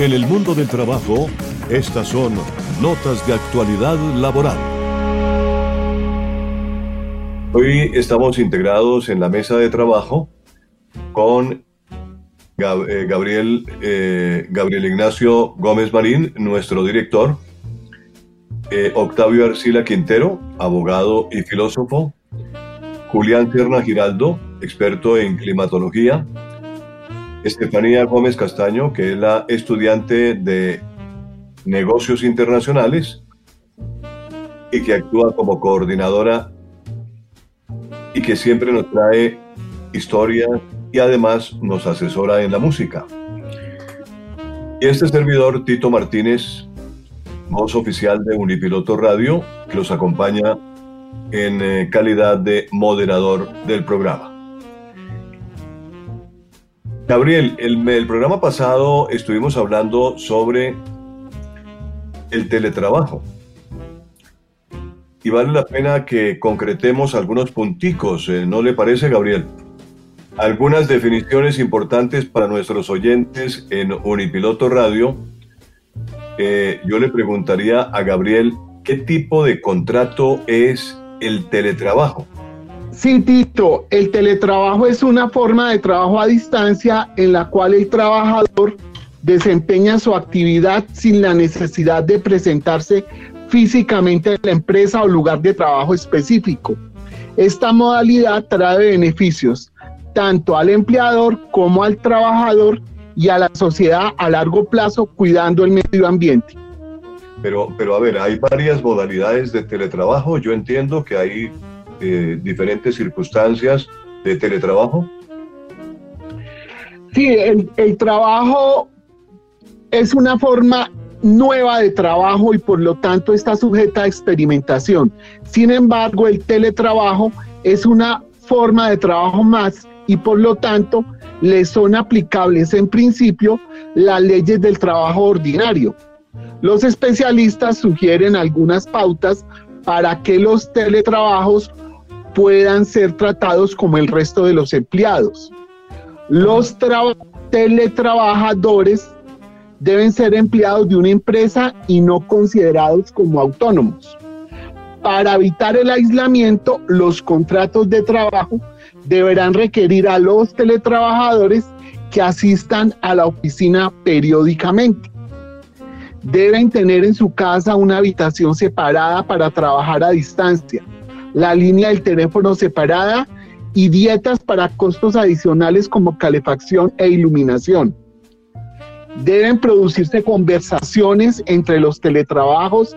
En el mundo del trabajo, estas son notas de actualidad laboral. Hoy estamos integrados en la mesa de trabajo con eh, Gabriel, eh, Gabriel Ignacio Gómez Marín, nuestro director, eh, Octavio Arcila Quintero, abogado y filósofo, Julián Cerna Giraldo, experto en climatología, Estefanía Gómez Castaño, que es la estudiante de negocios internacionales y que actúa como coordinadora y que siempre nos trae historias y además nos asesora en la música. Y este servidor, Tito Martínez, voz oficial de Unipiloto Radio, que los acompaña en eh, calidad de moderador del programa. Gabriel, el, el programa pasado estuvimos hablando sobre el teletrabajo. Y vale la pena que concretemos algunos punticos, eh, ¿no le parece, Gabriel? Algunas definiciones importantes para nuestros oyentes en Unipiloto Radio. Eh, yo le preguntaría a Gabriel, ¿qué tipo de contrato es el teletrabajo? Sí, Tito, el teletrabajo es una forma de trabajo a distancia en la cual el trabajador desempeña su actividad sin la necesidad de presentarse físicamente en la empresa o lugar de trabajo específico. Esta modalidad trae beneficios tanto al empleador como al trabajador y a la sociedad a largo plazo cuidando el medio ambiente. Pero, pero a ver, hay varias modalidades de teletrabajo. Yo entiendo que hay eh, diferentes circunstancias de teletrabajo. Sí, el, el trabajo es una forma nueva de trabajo y por lo tanto está sujeta a experimentación. Sin embargo, el teletrabajo es una forma de trabajo más y por lo tanto le son aplicables en principio las leyes del trabajo ordinario. Los especialistas sugieren algunas pautas para que los teletrabajos puedan ser tratados como el resto de los empleados. Los teletrabajadores deben ser empleados de una empresa y no considerados como autónomos. Para evitar el aislamiento, los contratos de trabajo deberán requerir a los teletrabajadores que asistan a la oficina periódicamente. Deben tener en su casa una habitación separada para trabajar a distancia, la línea del teléfono separada y dietas para costos adicionales como calefacción e iluminación. Deben producirse conversaciones entre los teletrabajos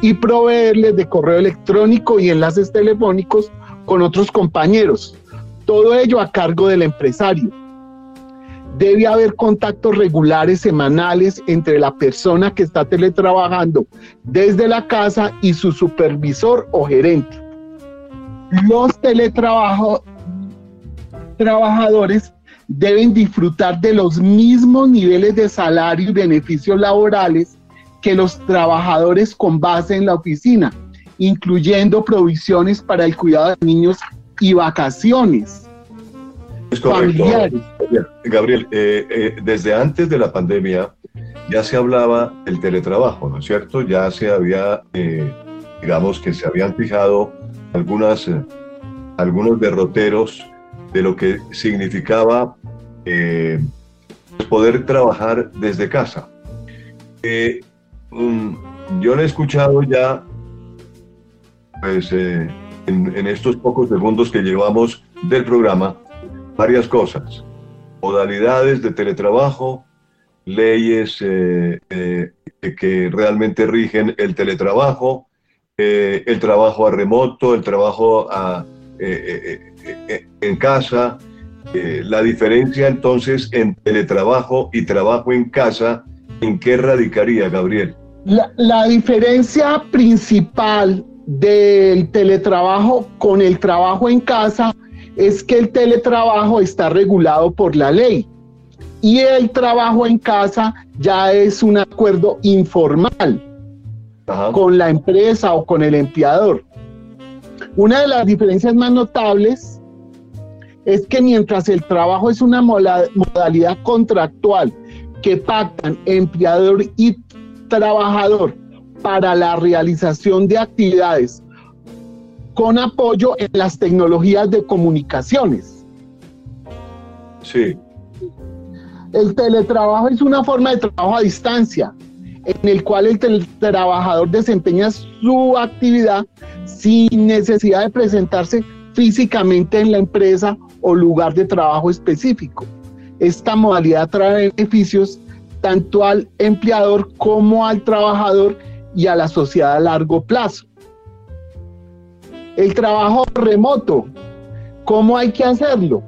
y proveerles de correo electrónico y enlaces telefónicos con otros compañeros todo ello a cargo del empresario. Debe haber contactos regulares semanales entre la persona que está teletrabajando desde la casa y su supervisor o gerente. Los teletrabajadores deben disfrutar de los mismos niveles de salario y beneficios laborales que los trabajadores con base en la oficina, incluyendo provisiones para el cuidado de niños y vacaciones. Es correcto. Gabriel, eh, eh, desde antes de la pandemia ya se hablaba del teletrabajo, ¿no es cierto? Ya se había, eh, digamos que se habían fijado algunas, algunos derroteros de lo que significaba poder trabajar desde casa. yo le he escuchado ya, pues, en, estos pocos segundos que llevamos del programa varias cosas. Modalidades de teletrabajo, leyes eh, eh, que realmente rigen el teletrabajo, eh, el trabajo a remoto, el trabajo en casa. la diferencia entonces en teletrabajo y trabajo en casa, ¿en qué radicaría, Gabriel? La, la diferencia principal del teletrabajo con el trabajo en casa es que el teletrabajo está regulado por la ley y el trabajo en casa ya es un acuerdo informal con la empresa o con el empleador. Una de las diferencias más notables es que mientras el trabajo es una modalidad contractual que pactan empleador y trabajador para la realización de actividades con apoyo en las tecnologías de comunicaciones. Sí. El teletrabajo es una forma de trabajo a distancia, en el cual el trabajador desempeña su actividad sin necesidad de presentarse físicamente en la empresa o lugar de trabajo específico. Esta modalidad trae beneficios tanto al empleador como al trabajador y a la sociedad a largo plazo. El trabajo remoto, ¿cómo hay que hacerlo?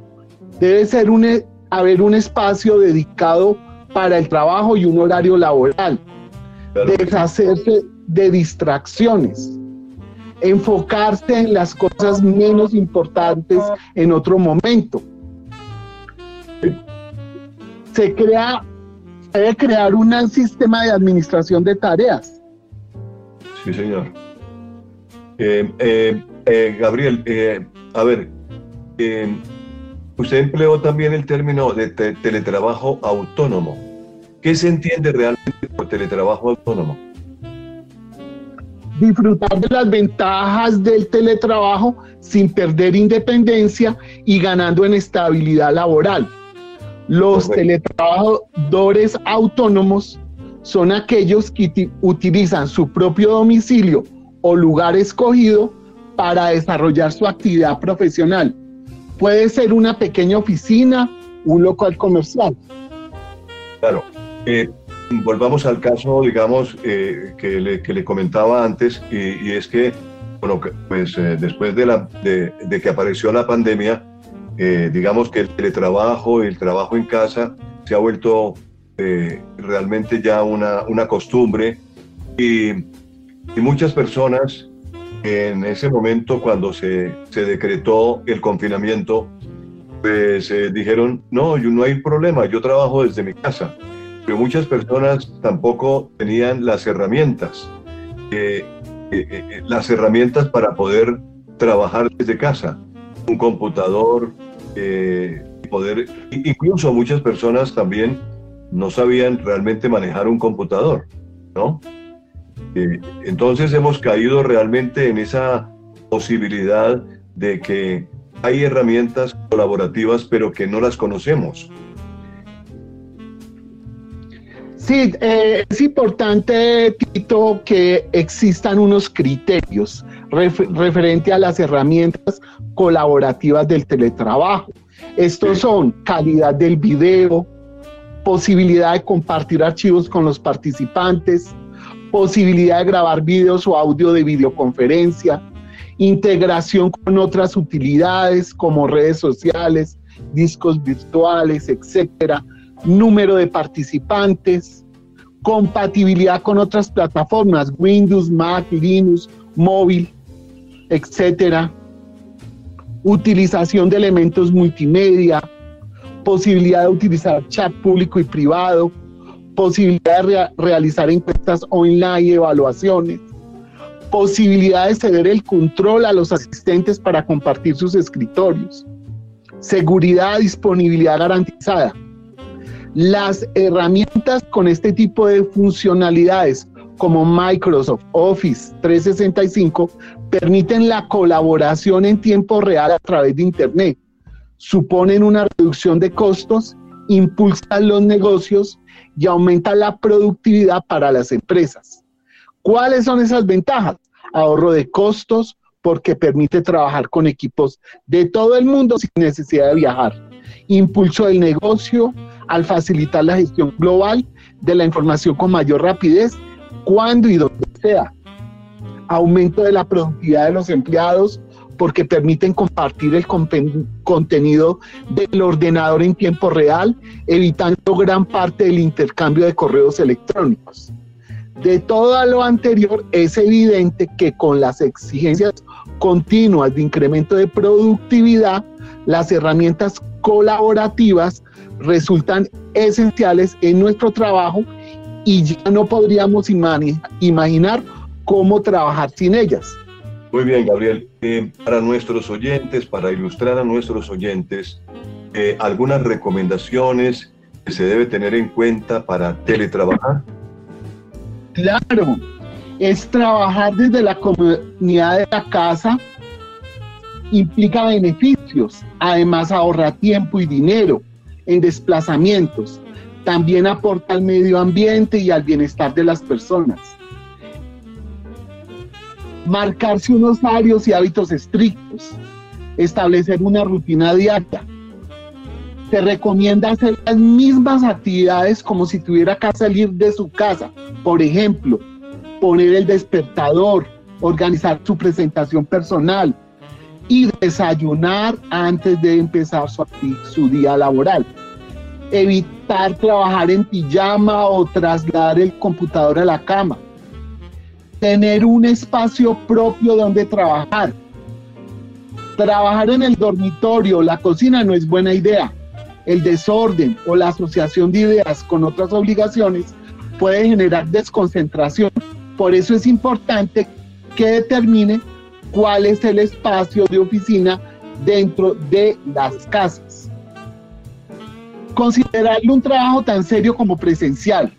Debe ser un, haber un espacio dedicado para el trabajo y un horario laboral. Deshacerse de distracciones. Enfocarse en las cosas menos importantes en otro momento. Se crea, debe crear un sistema de administración de tareas. Sí, señor. Eh, eh, eh, Gabriel, a ver, Usted empleó también el término de teletrabajo autónomo. ¿Qué se entiende realmente por teletrabajo autónomo? Disfrutar de las ventajas del teletrabajo sin perder independencia y ganando en estabilidad laboral. Los teletrabajadores autónomos son aquellos que utilizan su propio domicilio o lugar escogido para desarrollar su actividad profesional Puede ser una pequeña oficina, un local comercial. Claro. Eh, volvamos al caso, digamos, eh, que, le, comentaba antes, y, es que, bueno, pues eh, después de, la, de, que apareció la pandemia, digamos que el teletrabajo y el trabajo en casa se ha vuelto realmente ya una, una costumbre y, muchas personas en ese momento cuando se, se decretó el confinamiento, pues dijeron, no, no hay problema, yo trabajo desde mi casa. Pero muchas personas tampoco tenían las herramientas, eh, eh, las herramientas para poder trabajar desde casa, un computador, poder, incluso muchas personas también no sabían realmente manejar un computador, ¿no? Eh, entonces hemos caído realmente en esa posibilidad de que hay herramientas colaborativas pero que no las conocemos. Sí, eh, es importante, Tito, que existan unos criterios referente a las herramientas colaborativas del teletrabajo. Estos son calidad del video, posibilidad de compartir archivos con los participantes, posibilidad de grabar videos o audio de videoconferencia, integración con otras utilidades como redes sociales, discos virtuales, etcétera, número de participantes, compatibilidad con otras plataformas, Windows, Mac, Linux, móvil, etcétera, utilización de elementos multimedia, posibilidad de utilizar chat público y privado, posibilidad de realizar encuestas online y evaluaciones, posibilidad de ceder el control a los asistentes para compartir sus escritorios, seguridad, disponibilidad garantizada. Las herramientas con este tipo de funcionalidades como Microsoft Office 365 permiten la colaboración en tiempo real a través de Internet, suponen una reducción de costos, impulsan los negocios y aumenta la productividad para las empresas. ¿Cuáles son esas ventajas? Ahorro de costos porque permite trabajar con equipos de todo el mundo sin necesidad de viajar. Impulso del negocio al facilitar la gestión global de la información con mayor rapidez, cuando y donde sea. Aumento de la productividad de los empleados porque permiten compartir el contenido del ordenador en tiempo real, evitando gran parte del intercambio de correos electrónicos. De todo lo anterior, es evidente que con las exigencias continuas de incremento de productividad, las herramientas colaborativas resultan esenciales en nuestro trabajo y ya no podríamos imaginar cómo trabajar sin ellas. Muy bien, Gabriel. Eh, para nuestros oyentes, para ilustrar a nuestros oyentes, eh, algunas recomendaciones que se debe tener en cuenta para teletrabajar? Claro, es trabajar desde la comunidad de la casa, implica beneficios, además ahorra tiempo y dinero en desplazamientos, también aporta al medio ambiente y al bienestar de las personas. Marcarse unos horarios y hábitos estrictos, establecer una rutina diaria. Se recomienda hacer las mismas actividades como si tuviera que salir de su casa. Por ejemplo, poner el despertador, organizar su presentación personal y desayunar antes de empezar su, su día laboral. Evitar trabajar en pijama o trasladar el computador a la cama. Tener un espacio propio donde trabajar. Trabajar en el dormitorio, la cocina no es buena idea. El desorden o la asociación de ideas con otras obligaciones puede generar desconcentración por eso es importante que determine cuál es el espacio de oficina dentro de las casas. Considerarle un trabajo tan serio como presencial.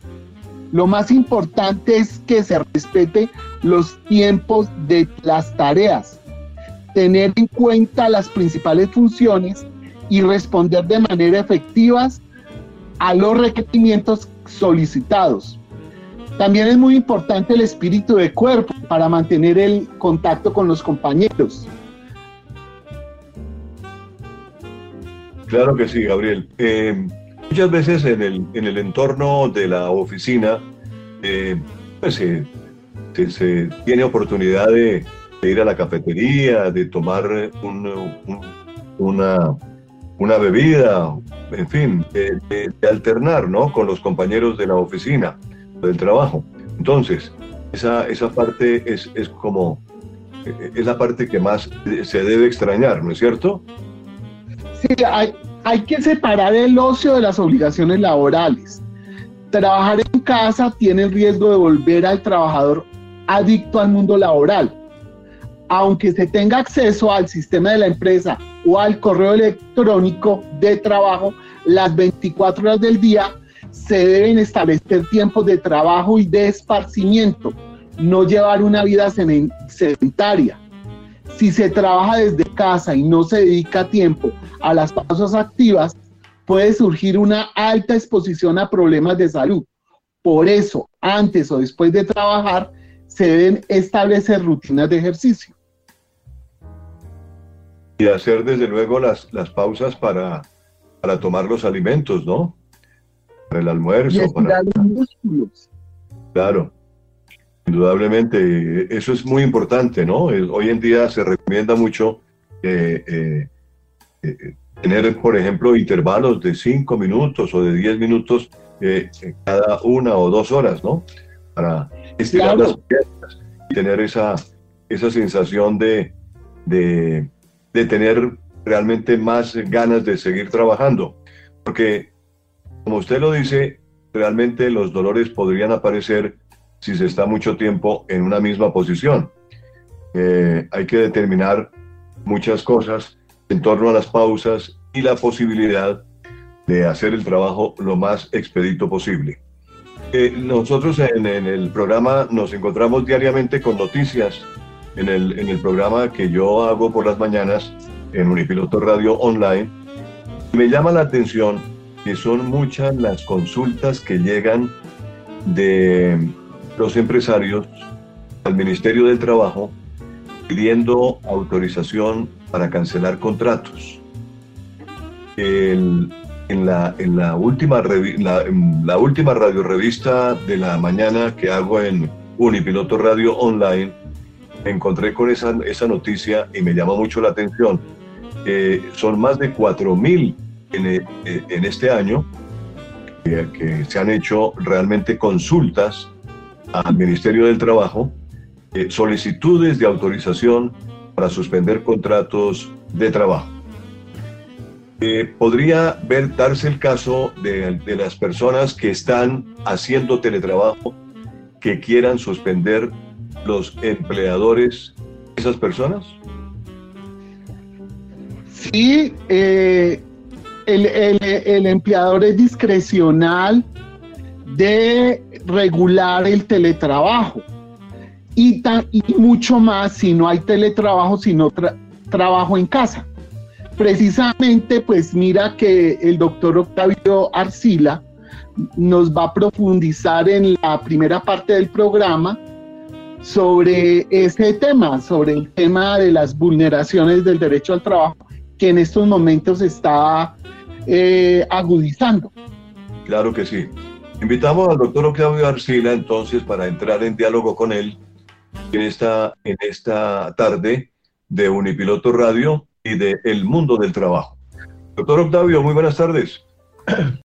Lo más importante es que se respete los tiempos de las tareas, tener en cuenta las principales funciones y responder de manera efectiva a los requerimientos solicitados. También es muy importante el espíritu de cuerpo para mantener el contacto con los compañeros. Claro que sí, Gabriel. Eh, muchas veces en el, en el entorno de la oficina eh, pues, se, tiene oportunidad de, ir a la cafetería, de tomar una, una bebida, en fin, de, de, alternar ¿no? con los compañeros de la oficina del trabajo. Entonces, esa, esa parte es, es como, es la parte que más se debe extrañar, ¿no es cierto? Sí, hay, hay que separar el ocio de las obligaciones laborales. Trabajar en casa tiene el riesgo de volver al trabajador adicto al mundo laboral. Aunque se tenga acceso al sistema de la empresa o al correo electrónico de trabajo las 24 horas del día, se deben establecer tiempos de trabajo y de esparcimiento, no llevar una vida sedentaria. Si se trabaja desde casa y no se dedica tiempo a las pausas activas, puede surgir una alta exposición a problemas de salud. Por eso, antes o después de trabajar, se deben establecer rutinas de ejercicio. Y hacer desde luego las, las pausas para, para tomar los alimentos, ¿no? El almuerzo. para... músculos. Claro, indudablemente, eso es muy importante, ¿no? Hoy en día se recomienda mucho eh, eh, eh, tener, por ejemplo, intervalos de 5 minutos o de 10 minutos cada una o dos horas, ¿no? Para estirar las piernas y tener esa, esa sensación de, de, de tener realmente más ganas de seguir trabajando. Porque como usted lo dice, realmente los dolores podrían aparecer si se está mucho tiempo en una misma posición. Eh, hay que determinar muchas cosas en torno a las pausas y la posibilidad de hacer el trabajo lo más expedito posible. Eh, nosotros en, el programa nos encontramos diariamente con noticias en el, en el programa que yo hago por las mañanas en Unipiloto Radio Online. Me llama la atención que son muchas las consultas que llegan de los empresarios al Ministerio del Trabajo pidiendo autorización para cancelar contratos. en, la, en, la, última la, la, última radio revista de la mañana que hago en Unipiloto Radio Online, me encontré con esa, esa noticia y me llama mucho la atención. son más de 4.000 eh, en, este año que, se han hecho realmente consultas al Ministerio del Trabajo, eh, solicitudes de autorización para suspender contratos de trabajo. Eh, podría ver, darse el caso de, las personas que están haciendo teletrabajo que quieran suspender los empleadores, esas personas? Sí, eh, el, empleador es discrecional de regular el teletrabajo y, y mucho más si no hay teletrabajo, sino trabajo en casa. Precisamente, pues mira que el doctor Octavio Arcila nos va a profundizar en la primera parte del programa sobre ese tema, sobre el tema de las vulneraciones del derecho al trabajo que en estos momentos está eh, agudizando. Claro que sí. Invitamos al doctor Octavio Arcila entonces para entrar en diálogo con él en esta, en esta tarde de Unipiloto Radio y de El Mundo del Trabajo. Doctor Octavio, muy buenas tardes.